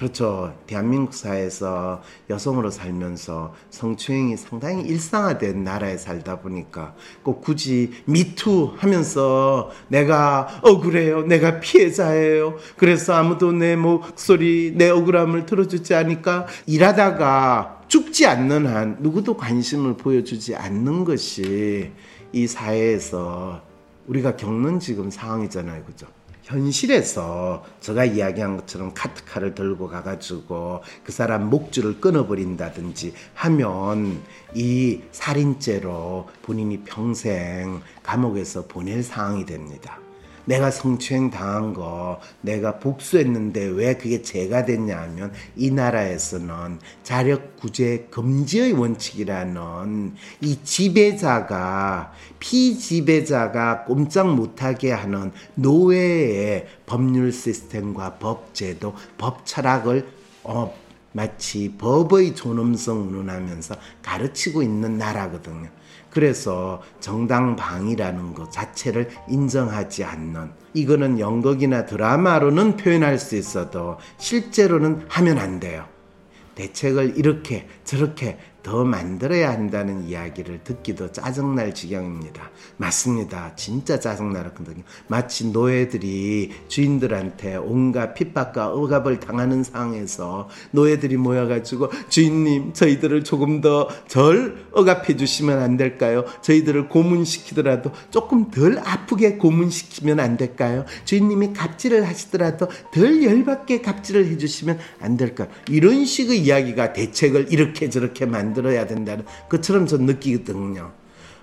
그렇죠. 대한민국 사회에서 여성으로 살면서 성추행이 상당히 일상화된 나라에 살다 보니까 꼭 굳이 미투 하면서 내가 억울해요. 내가 피해자예요. 그래서 아무도 내 목소리, 내 억울함을 들어주지 않으니까 일하다가 죽지 않는 한 누구도 관심을 보여주지 않는 것이 이 사회에서 우리가 겪는 지금 상황이잖아요. 그죠? 현실에서 제가 이야기한 것처럼 카트카를 들고 가가지고 그 사람 목줄을 끊어버린다든지 하면 이 살인죄로 본인이 평생 감옥에서 보낼 상황이 됩니다. 내가 성추행 당한 거 내가 복수했는데 왜 그게 죄가 됐냐 하면 이 나라에서는 자력 구제 금지의 원칙이라는 이 지배자가 피지배자가 꼼짝 못하게 하는 노예의 법률 시스템과 법제도 법 철학을 어, 마치 법의 존엄성 운운하면서 가르치고 있는 나라거든요. 그래서 정당방위라는 것 자체를 인정하지 않는 이거는 연극이나 드라마로는 표현할 수 있어도 실제로는 하면 안 돼요. 대책을 이렇게 저렇게 더 만들어야 한다는 이야기를 듣기도 짜증날 지경입니다. 맞습니다. 진짜 짜증나거든요. 마치 노예들이 주인들한테 온갖 핍박과 억압을 당하는 상황에서 노예들이 모여가지고 주인님 저희들을 조금 더 덜 억압해 주시면 안 될까요? 저희들을 고문시키더라도 조금 덜 아프게 고문시키면 안 될까요? 주인님이 갑질을 하시더라도 덜 열받게 갑질을 해주시면 안 될까요? 이런 식의 이야기가 대책을 이렇게 저렇게 만 만들어야 된다는 것처럼 전 느끼거든요.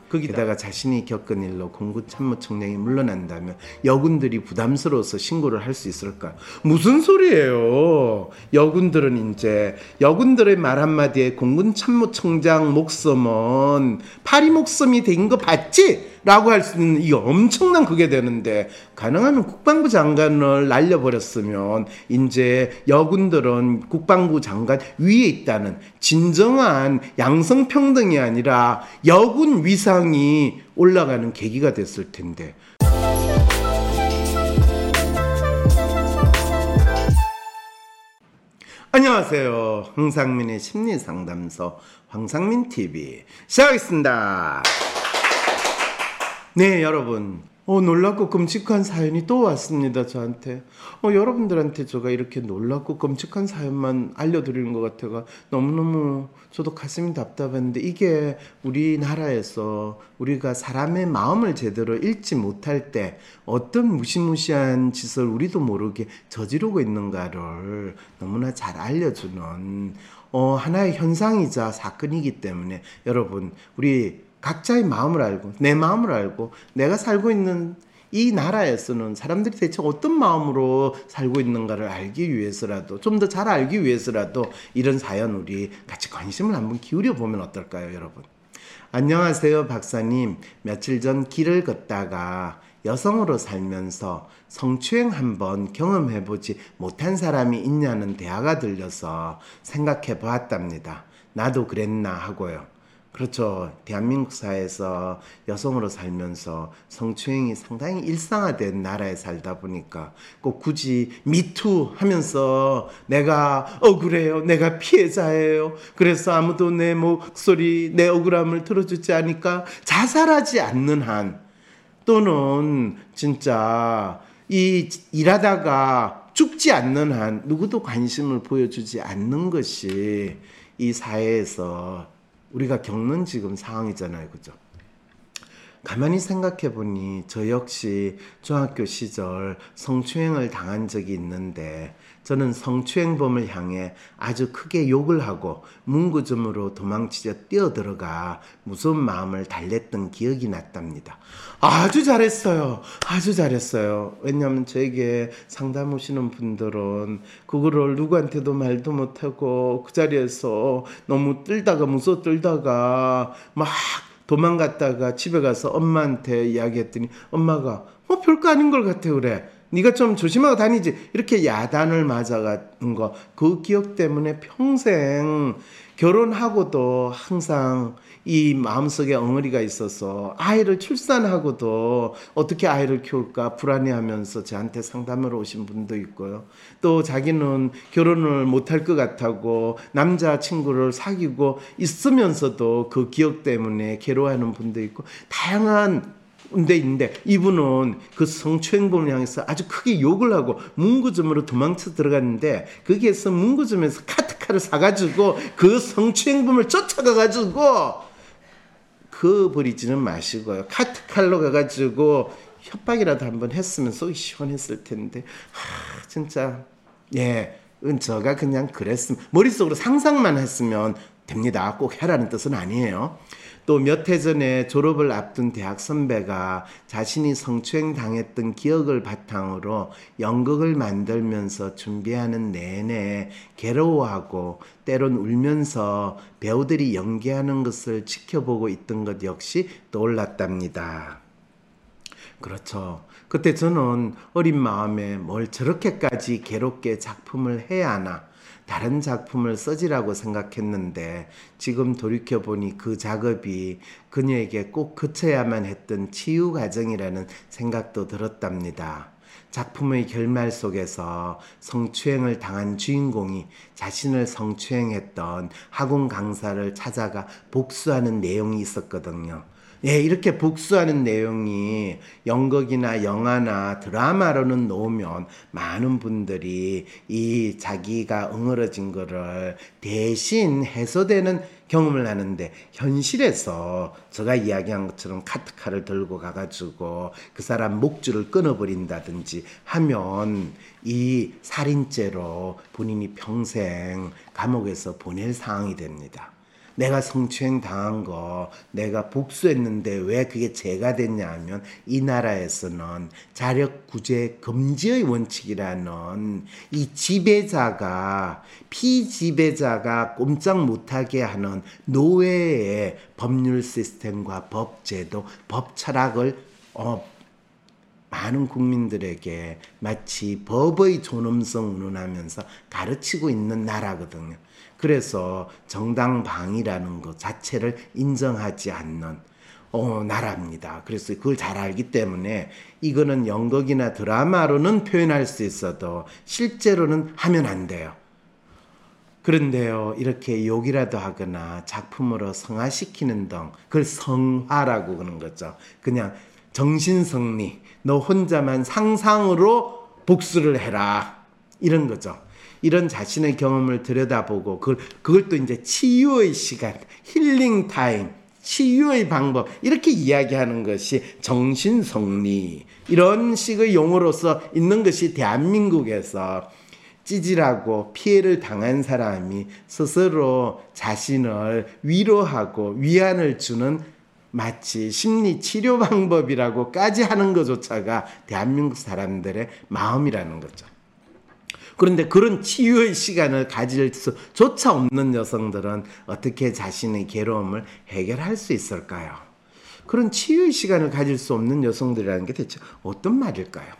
거기다가 자신이 겪은 일로 공군 참모총장이 물러난다면 여군들이 부담스러워서 신고를 할 수 있을까? 무슨 소리예요? 여군들은 이제 여군들의 말 한마디에 공군 참모총장 목숨은 파리 목숨이 된 거 봤지? 라고 할 수 있는 이 엄청난 그게 되는데 가능하면 국방부 장관을 날려버렸으면 이제 여군들은 국방부 장관 위에 있다는 진정한 양성평등이 아니라 여군 위상이 올라가는 계기가 됐을 텐데 안녕하세요. 황상민의 심리상담소 황상민TV 시작하겠습니다. 네, 여러분. 어, 놀랍고 끔찍한 사연이 또 왔습니다, 저한테. 어, 여러분들한테 제가 이렇게 놀랍고 끔찍한 사연만 알려드리는 것 같아가 너무너무 저도 가슴이 답답한데 이게 우리나라에서 우리가 사람의 마음을 제대로 읽지 못할 때 어떤 무시무시한 짓을 우리도 모르게 저지르고 있는가를 너무나 잘 알려주는 어, 하나의 현상이자 사건이기 때문에 여러분, 우리 각자의 마음을 알고 내 마음을 알고 내가 살고 있는 이 나라에서는 사람들이 대체 어떤 마음으로 살고 있는가를 알기 위해서라도 좀 더 잘 알기 위해서라도 이런 사연 우리 같이 관심을 한번 기울여 보면 어떨까요, 여러분? 안녕하세요, 박사님. 며칠 전 길을 걷다가 여성으로 살면서 성추행 한번 경험해보지 못한 사람이 있냐는 대화가 들려서 생각해 보았답니다. 나도 그랬나 하고요. 그렇죠. 대한민국 사회에서 여성으로 살면서 성추행이 상당히 일상화된 나라에 살다 보니까 꼭 굳이 미투 하면서 내가 억울해요. 내가 피해자예요. 그래서 아무도 내 목소리, 내 억울함을 들어주지 않으니까 자살하지 않는 한 또는 진짜 이 일하다가 죽지 않는 한 누구도 관심을 보여주지 않는 것이 이 사회에서 우리가 겪는 지금 상황이잖아요. 그죠? 가만히 생각해 보니 저 역시 중학교 시절 성추행을 당한 적이 있는데 저는 성추행범을 향해 아주 크게 욕을 하고 문구점으로 도망치려 뛰어들어가 무서운 마음을 달랬던 기억이 났답니다. 아주 잘했어요. 아주 잘했어요. 왜냐하면 저에게 상담 오시는 분들은 그거를 누구한테도 말도 못하고 그 자리에서 너무 떨다가 무서워 떨다가 막 도망갔다가 집에 가서 엄마한테 이야기했더니 엄마가 뭐 별거 아닌 걸 같아 그래. 네가 좀 조심하고 다니지. 이렇게 야단을 맞아간 거. 그 기억 때문에 평생 결혼하고도 항상 이 마음속에 엉어리가 있어서 아이를 출산하고도 어떻게 아이를 키울까 불안해하면서 저한테 상담을 오신 분도 있고요. 또 자기는 결혼을 못할 것 같다고 남자 친구를 사귀고 있으면서도 그 기억 때문에 괴로워하는 분도 있고 다양한 데 있는데 이분은 그 성추행범을 향해서 아주 크게 욕을 하고 문구점으로 도망쳐 들어갔는데 거기에서 문구점에서 카트카를 사가지고 그 성추행범을 쫓아가가지고 그 버리지는 마시고요. 카트칼로 가가지고 협박이라도 한번 했으면 속이 시원했을 텐데 하, 진짜 예 은저가 그냥 그랬으면 머릿속으로 상상만 했으면 됩니다. 꼭 해라는 뜻은 아니에요. 또 몇 해 전에 졸업을 앞둔 대학 선배가 자신이 성추행 당했던 기억을 바탕으로 연극을 만들면서 준비하는 내내 괴로워하고 때론 울면서 배우들이 연기하는 것을 지켜보고 있던 것 역시 떠올랐답니다. 그렇죠. 그때 저는 어린 마음에 뭘 저렇게까지 괴롭게 작품을 해야 하나 다른 작품을 써지라고 생각했는데 지금 돌이켜보니 그 작업이 그녀에게 꼭 그쳐야만 했던 치유 과정이라는 생각도 들었답니다. 작품의 결말 속에서 성추행을 당한 주인공이 자신을 성추행했던 학원 강사를 찾아가 복수하는 내용이 있었거든요. 예, 이렇게 복수하는 내용이 연극이나 영화나 드라마로는 놓으면 많은 분들이 이 자기가 응어러진 거를 대신 해소되는 경험을 하는데 현실에서 제가 이야기한 것처럼 카트카를 들고 가가지고 그 사람 목줄을 끊어버린다든지 하면 이 살인죄로 본인이 평생 감옥에서 보낼 상황이 됩니다. 내가 성추행 당한 거 내가 복수했는데 왜 그게 죄가 됐냐 하면 이 나라에서는 자력 구제 금지의 원칙이라는 이 지배자가 피지배자가 꼼짝 못하게 하는 노예의 법률 시스템과 법 제도, 법 철학을 어, 많은 국민들에게 마치 법의 존엄성 운운하면서 가르치고 있는 나라거든요. 그래서 정당방위라는 것 자체를 인정하지 않는 어, 나라입니다. 그래서 그걸 잘 알기 때문에 이거는 연극이나 드라마로는 표현할 수 있어도 실제로는 하면 안 돼요. 그런데요, 이렇게 욕이라도 하거나 작품으로 성화시키는 등, 그걸 성화라고 그러는 거죠. 그냥 정신성리, 너 혼자만 상상으로 복수를 해라. 이런 거죠. 이런 자신의 경험을 들여다보고 그걸, 그걸 또 이제 치유의 시간, 힐링 타임, 치유의 방법 이렇게 이야기하는 것이 정신 성리 이런 식의 용어로서 있는 것이 대한민국에서 찌질하고 피해를 당한 사람이 스스로 자신을 위로하고 위안을 주는 마치 심리 치료 방법이라고까지 하는 것조차가 대한민국 사람들의 마음이라는 거죠. 그런데 그런 치유의 시간을 가질 수조차 없는 여성들은 어떻게 자신의 괴로움을 해결할 수 있을까요? 그런 치유의 시간을 가질 수 없는 여성들이라는 게 대체 어떤 말일까요?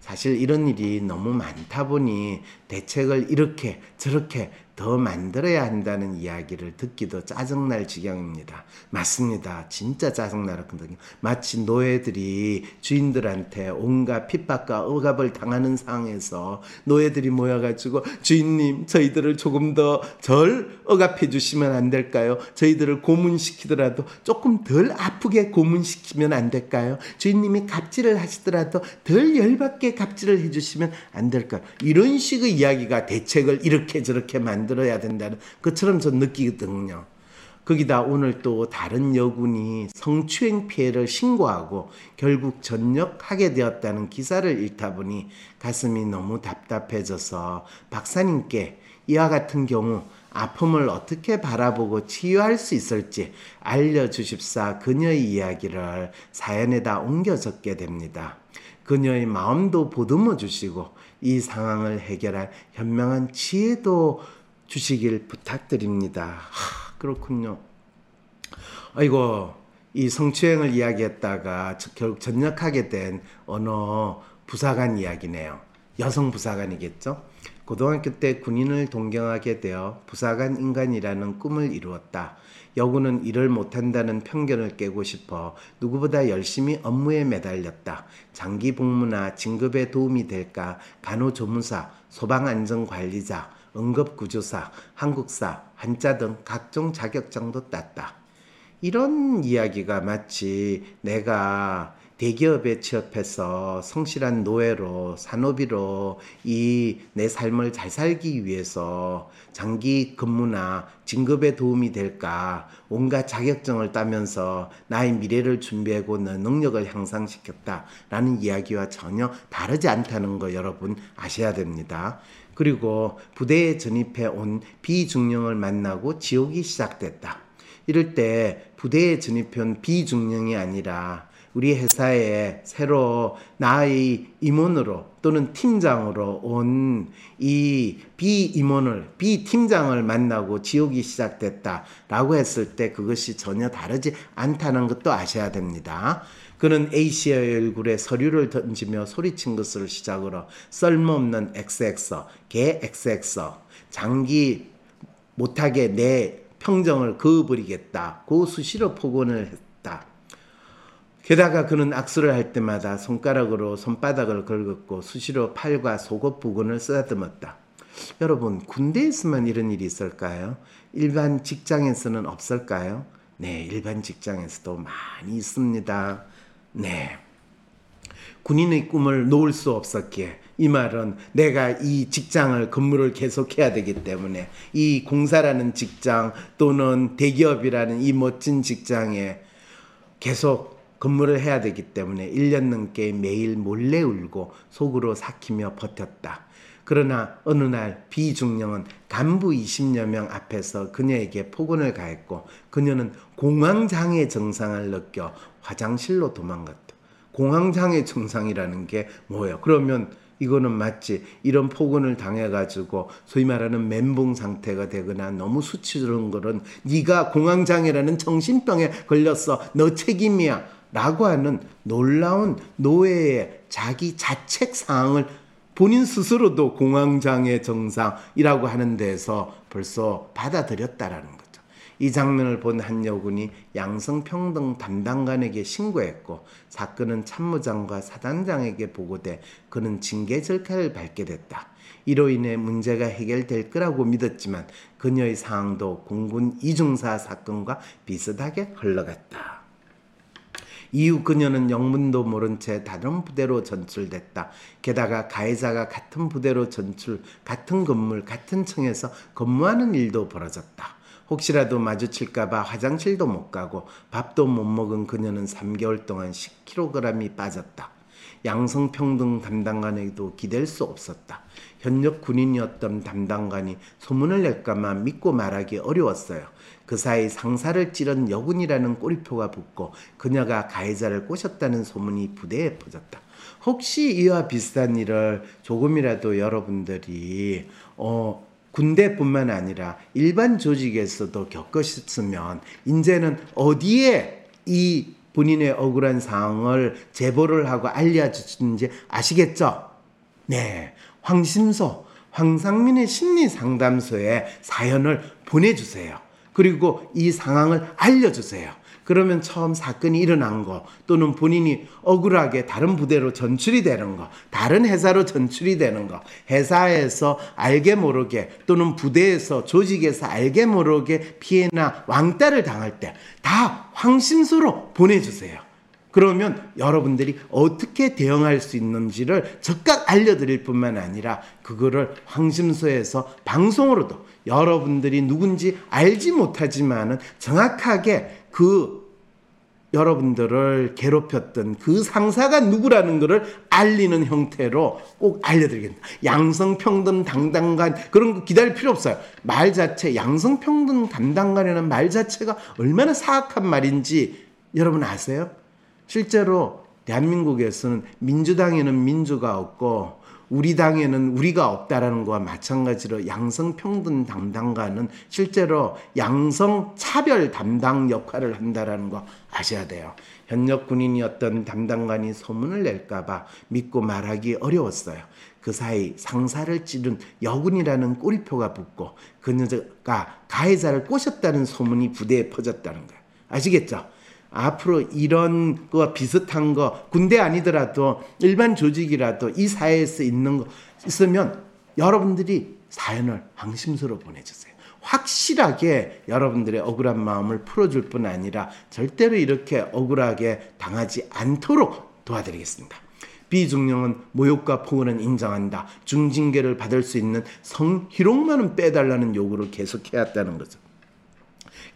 사실 이런 일이 너무 많다 보니 대책을 이렇게 저렇게 더 만들어야 한다는 이야기를 듣기도 짜증날 지경입니다. 맞습니다. 진짜 짜증나거든요. 마치 노예들이 주인들한테 온갖 핍박과 억압을 당하는 상황에서 노예들이 모여가지고 주인님 저희들을 조금 더 덜 억압해 주시면 안 될까요? 저희들을 고문시키더라도 조금 덜 아프게 고문시키면 안 될까요? 주인님이 갑질을 하시더라도 덜 열받게 갑질을 해주시면 안 될까요? 이런 식의 이야기가 대책을 이렇게 저렇게 만들 만들어야 된다는 것처럼 저 느끼거든요. 거기다 오늘 또 다른 여군이 성추행 피해를 신고하고 결국 전역하게 되었다는 기사를 읽다 보니 가슴이 너무 답답해져서 박사님께 이와 같은 경우 아픔을 어떻게 바라보고 치유할 수 있을지 알려주십사 그녀의 이야기를 사연에다 옮겨 적게 됩니다. 그녀의 마음도 보듬어 주시고 이 상황을 해결할 현명한 지혜도 주시길 부탁드립니다. 하, 그렇군요. 아이고, 이 성추행을 이야기했다가 결국 전역하게 된 어느 부사관 이야기네요. 여성 부사관이겠죠? 고등학교 때 군인을 동경하게 되어 부사관 인간이라는 꿈을 이루었다. 여군은 일을 못한다는 편견을 깨고 싶어 누구보다 열심히 업무에 매달렸다. 장기 복무나 진급에 도움이 될까 간호조무사, 소방안전관리자, 응급구조사, 한국사, 한자 등 각종 자격증도 땄다. 이런 이야기가 마치 내가 대기업에 취업해서 성실한 노예로 산업이로 이 내 삶을 잘 살기 위해서 장기 근무나 진급에 도움이 될까 온갖 자격증을 따면서 나의 미래를 준비하고 내 능력을 향상시켰다라는 이야기와 전혀 다르지 않다는 거 여러분 아셔야 됩니다. 그리고 부대에 전입해 온 비중령을 만나고 지옥이 시작됐다. 이럴 때 부대에 전입한 비중령이 아니라 우리 회사에 새로 나의 임원으로 또는 팀장으로 온 이 비임원을 비팀장을 만나고 지옥이 시작됐다라고 했을 때 그것이 전혀 다르지 않다는 것도 아셔야 됩니다. 그는 A씨의 얼굴에 서류를 던지며 소리친 것을 시작으로 쓸모없는 XX, 개 XX, 장기 못하게 내 평정을 그어버리겠다. 고 수시로 폭언을 했다. 게다가 그는 악수를 할 때마다 손가락으로 손바닥을 긁었고 수시로 팔과 속옷 부근을 쓰다듬었다. 여러분 군대에서만 이런 일이 있을까요? 일반 직장에서는 없을까요? 네, 일반 직장에서도 많이 있습니다. 네. 군인의 꿈을 놓을 수 없었기에 이 말은 내가 이 직장을 근무를 계속해야 되기 때문에 이 공사라는 직장 또는 대기업이라는 이 멋진 직장에 계속 근무를 해야 되기 때문에 1년 넘게 매일 몰래 울고 속으로 삭히며 버텼다. 그러나 어느 날 비중령은 간부 20여 명 앞에서 그녀에게 폭언을 가했고 그녀는 공황장애 증상을 느껴 화장실로 도망갔다. 공황장애 증상이라는 게 뭐예요? 그러면 이거는 맞지. 이런 폭언을 당해가지고 소위 말하는 멘붕 상태가 되거나 너무 수치스러운 거는 네가 공황장애라는 정신병에 걸렸어. 너 책임이야. 라고 하는 놀라운 노예의 자기 자책 사항을 본인 스스로도 공황장애 정상이라고 하는 데서 벌써 받아들였다라는 거죠. 이 장면을 본 한 여군이 양성평등 담당관에게 신고했고 사건은 참모장과 사단장에게 보고돼 그는 징계 절차를 밟게 됐다. 이로 인해 문제가 해결될 거라고 믿었지만 그녀의 상황도 공군 이중사 사건과 비슷하게 흘러갔다. 이후 그녀는 영문도 모른 채 다른 부대로 전출됐다. 게다가 가해자가 같은 부대로 전출, 같은 건물, 같은 층에서 근무하는 일도 벌어졌다. 혹시라도 마주칠까봐 화장실도 못 가고 밥도 못 먹은 그녀는 3개월 동안 10kg이 빠졌다. 양성평등 담당관에게도 기댈 수 없었다. 현역 군인이었던 담당관이 소문을 낼까만 믿고 말하기 어려웠어요. 그 사이 상사를 찌른 여군이라는 꼬리표가 붙고 그녀가 가해자를 꼬셨다는 소문이 부대에 퍼졌다. 혹시 이와 비슷한 일을 조금이라도 여러분들이 어 군대뿐만 아니라 일반 조직에서도 겪으셨으면 이제는 어디에 이 본인의 억울한 상황을 제보를 하고 알려주는지 아시겠죠? 네. 황심소, 황상민의 심리 상담소에 사연을 보내주세요. 그리고 이 상황을 알려주세요. 그러면 처음 사건이 일어난 거 또는 본인이 억울하게 다른 부대로 전출이 되는 거, 다른 회사로 전출이 되는 거, 회사에서 알게 모르게 또는 부대에서 조직에서 알게 모르게 피해나 왕따를 당할 때 다 황심소로 보내주세요. 그러면 여러분들이 어떻게 대응할 수 있는지를 즉각 알려드릴 뿐만 아니라 그거를 황심소에서 방송으로도 여러분들이 누군지 알지 못하지만은 정확하게 그 여러분들을 괴롭혔던 그 상사가 누구라는 것을 알리는 형태로 꼭 알려드리겠습니다. 양성평등 담당관 그런 거 기다릴 필요 없어요. 말 자체 양성평등 담당관이라는 말 자체가 얼마나 사악한 말인지 여러분 아세요? 실제로 대한민국에서는 민주당에는 민주가 없고 우리 당에는 우리가 없다라는 것과 마찬가지로 양성평등 담당관은 실제로 양성 차별 담당 역할을 한다라는 거 아셔야 돼요. 현역 군인이었던 담당관이 소문을 낼까봐 믿고 말하기 어려웠어요. 그 사이 상사를 찌른 여군이라는 꼬리표가 붙고 그녀가 가해자를 꼬셨다는 소문이 부대에 퍼졌다는 거예요. 아시겠죠? 앞으로 이런 거와 비슷한 거 군대 아니더라도 일반 조직이라도 이 사회에서 있는 거 있으면 여러분들이 사연을 방심서로 보내주세요. 확실하게 여러분들의 억울한 마음을 풀어줄 뿐 아니라 절대로 이렇게 억울하게 당하지 않도록 도와드리겠습니다. 비중령은 모욕과 폭언은 인정한다. 중징계를 받을 수 있는 성희롱만은 빼달라는 요구를 계속해왔다는 거죠.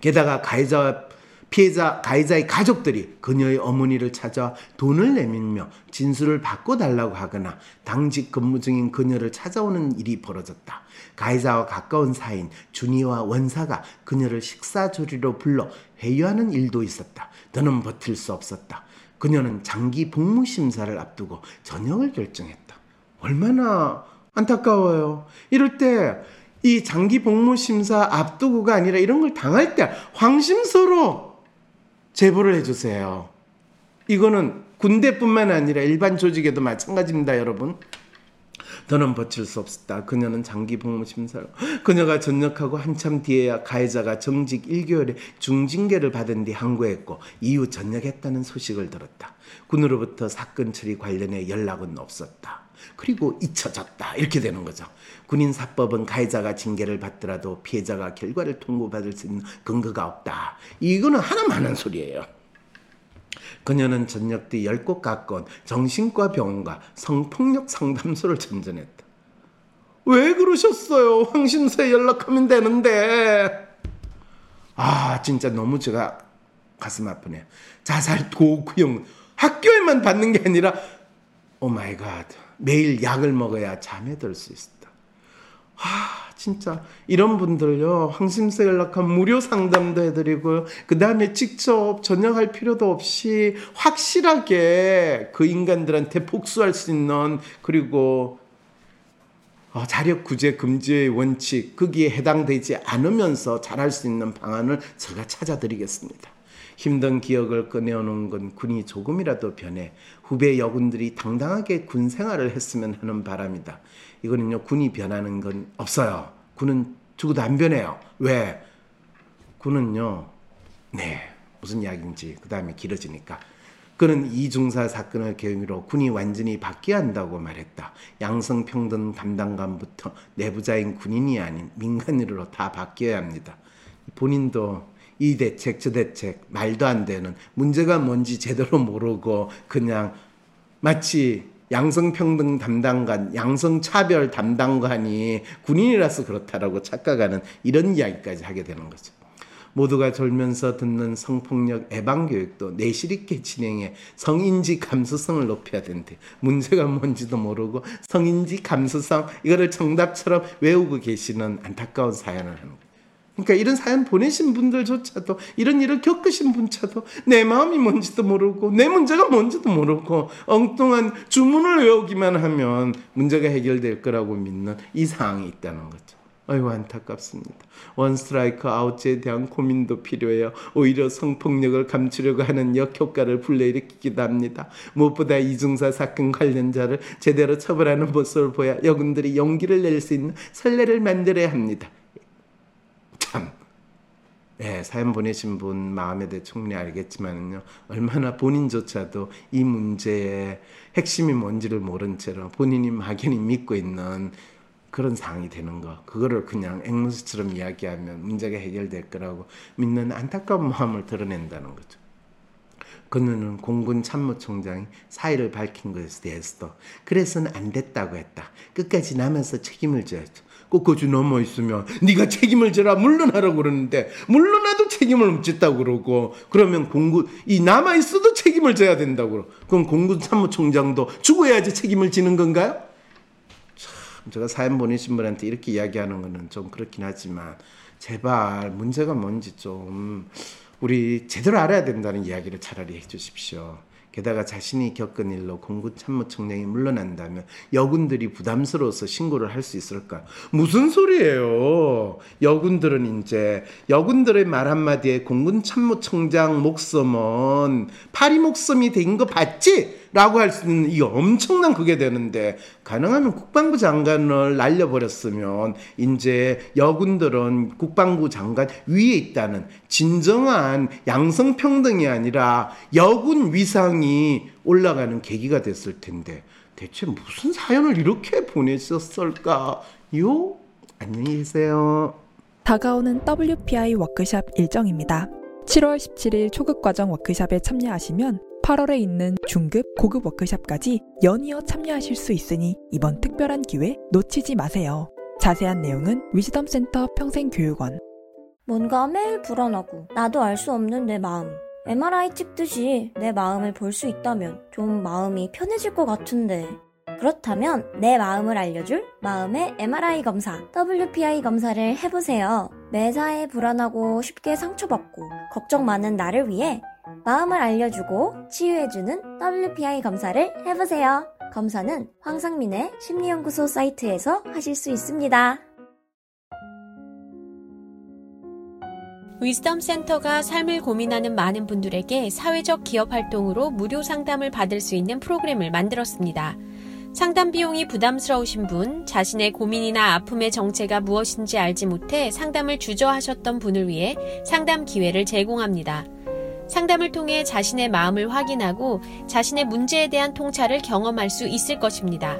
게다가 가해자 피해자 가해자의 가족들이 그녀의 어머니를 찾아 돈을 내밀며 진술을 바꿔달라고 하거나 당직 근무 중인 그녀를 찾아오는 일이 벌어졌다. 가해자와 가까운 사이인 준이와 원사가 그녀를 식사 조리로 불러 회유하는 일도 있었다. 더는 버틸 수 없었다. 그녀는 장기 복무 심사를 앞두고 전역을 결정했다. 얼마나 안타까워요. 이럴 때 이 장기 복무 심사 앞두고가 아니라 이런 걸 당할 때 황심서로 제보를 해주세요. 이거는 군대뿐만 아니라 일반 조직에도 마찬가지입니다, 여러분. 더는 버틸 수 없었다. 그녀는 장기 복무 심사로 그녀가 전역하고 한참 뒤에야 가해자가 정직 1개월의 중징계를 받은 뒤 항고했고 이후 전역했다는 소식을 들었다. 군으로부터 사건 처리 관련해 연락은 없었다. 그리고 잊혀졌다. 이렇게 되는 거죠. 군인 사법은 가해자가 징계를 받더라도 피해자가 결과를 통보받을 수 있는 근거가 없다. 이거는 하나만 한 소리예요. 그녀는 전역 뒤 10곳 가까운 정신과 병원과 성폭력 상담소를 전전했다. 왜 그러셨어요? 황심서에 연락하면 되는데. 아, 진짜 너무 제가 가슴 아프네요. 자살 도구형 학교에만 받는 게 아니라 오 마이 갓. 매일 약을 먹어야 잠에 들 수 있다. 아, 진짜 이런 분들요 황심세 연락한 무료 상담도 해드리고요 그 다음에 직접 전역할 필요도 없이 확실하게 그 인간들한테 복수할 수 있는 그리고 어, 자력 구제 금지의 원칙 거기에 해당되지 않으면서 잘할 수 있는 방안을 제가 찾아드리겠습니다. 힘든 기억을 꺼내오는 건 군이 조금이라도 변해 후배 여군들이 당당하게 군 생활을 했으면 하는 바람이다. 이거는요, 군이 변하는 건 없어요. 군은 죽어도 안 변해요. 왜? 군은요, 네, 무슨 이야기인지 그 다음에 길어지니까. 그는 이중사 사건을 계기로 군이 완전히 바뀌어야 한다고 말했다. 양성평등 담당관부터 내부자인 군인이 아닌 민간인으로 다 바뀌어야 합니다. 본인도 이 대책 저 대책 말도 안 되는 문제가 뭔지 제대로 모르고 그냥 마치 양성평등 담당관, 양성차별 담당관이 군인이라서 그렇다라고 착각하는 이런 이야기까지 하게 되는 거죠. 모두가 졸면서 듣는 성폭력 예방 교육도 내실 있게 진행해 성인지 감수성을 높여야 된대. 문제가 뭔지도 모르고 성인지 감수성 이거를 정답처럼 외우고 계시는 안타까운 사연을 하는 거예요. 그러니까 이런 사연 보내신 분들조차도 이런 일을 겪으신 분조차도 내 마음이 뭔지도 모르고 내 문제가 뭔지도 모르고 엉뚱한 주문을 외우기만 하면 문제가 해결될 거라고 믿는 이 상황이 있다는 거죠. 아이고 안타깝습니다. one strike out에 대한 고민도 필요해요. 오히려 성폭력을 감추려고 하는 역효과를 불러일으키기도 합니다. 무엇보다 이중사 사건 관련자를 제대로 처벌하는 모습을 보여 여군들이 용기를 낼 수 있는 선례를 만들어야 합니다. 참. 네, 사연 보내신 분 마음에 대해 충분히 알겠지만요. 얼마나 본인조차도 이 문제의 핵심이 뭔지를 모른 채로 본인이 막연히 믿고 있는 그런 상황이 되는 거. 그거를 그냥 앵무새처럼 이야기하면 문제가 해결될 거라고 믿는 안타까운 마음을 드러낸다는 거죠. 그는 공군 참모총장이 사의를 밝힌 것에 대해서도 그래서는 안 됐다고 했다. 끝까지 남아서 책임을 져야죠. 끝까지 넘어 있으면 네가 책임을 져라 물러나라고 그러는데 물러나도 책임을 못 짓다고 그러고 그러면 공군 이 남아 있어도 책임을 져야 된다고 그러. 그럼 공군 참모총장도 죽어야지 책임을 지는 건가요? 참 제가 사연 보내신 분한테 이렇게 이야기하는 거는 좀 그렇긴 하지만 제발 문제가 뭔지 좀 우리 제대로 알아야 된다는 이야기를 차라리 해주십시오. 게다가 자신이 겪은 일로 공군 참모총장이 물러난다면 여군들이 부담스러워서 신고를 할 수 있을까? 무슨 소리예요? 여군들은 이제 여군들의 말 한마디에 공군 참모총장 목숨은 파리 목숨이 된 거 봤지? 라고 할 수 있는 이 엄청난 그게 되는데 가능하면 국방부 장관을 날려버렸으면 이제 여군들은 국방부 장관 위에 있다는 진정한 양성평등이 아니라 여군 위상이 올라가는 계기가 됐을 텐데 대체 무슨 사연을 이렇게 보내셨을까요? 안녕히 계세요. 다가오는 WPI 워크샵 일정입니다. 7월 17일 초급과정 워크샵에 참여하시면 8월에 있는 중급, 고급 워크샵까지 연이어 참여하실 수 있으니 이번 특별한 기회 놓치지 마세요. 자세한 내용은 위즈덤 센터 평생교육원. 뭔가 매일 불안하고 나도 알 수 없는 내 마음. MRI 찍듯이 내 마음을 볼 수 있다면 좀 마음이 편해질 것 같은데. 그렇다면 내 마음을 알려줄 마음의 MRI 검사, WPI 검사를 해보세요. 매사에 불안하고 쉽게 상처받고 걱정 많은 나를 위해 마음을 알려주고 치유해주는 WPI 검사를 해보세요. 검사는 황상민의 심리연구소 사이트에서 하실 수 있습니다. 위즈덤 센터가 삶을 고민하는 많은 분들에게 사회적 기업 활동으로 무료 상담을 받을 수 있는 프로그램을 만들었습니다. 상담 비용이 부담스러우신 분, 자신의 고민이나 아픔의 정체가 무엇인지 알지 못해 상담을 주저하셨던 분을 위해 상담 기회를 제공합니다. 상담을 통해 자신의 마음을 확인하고 자신의 문제에 대한 통찰을 경험할 수 있을 것입니다.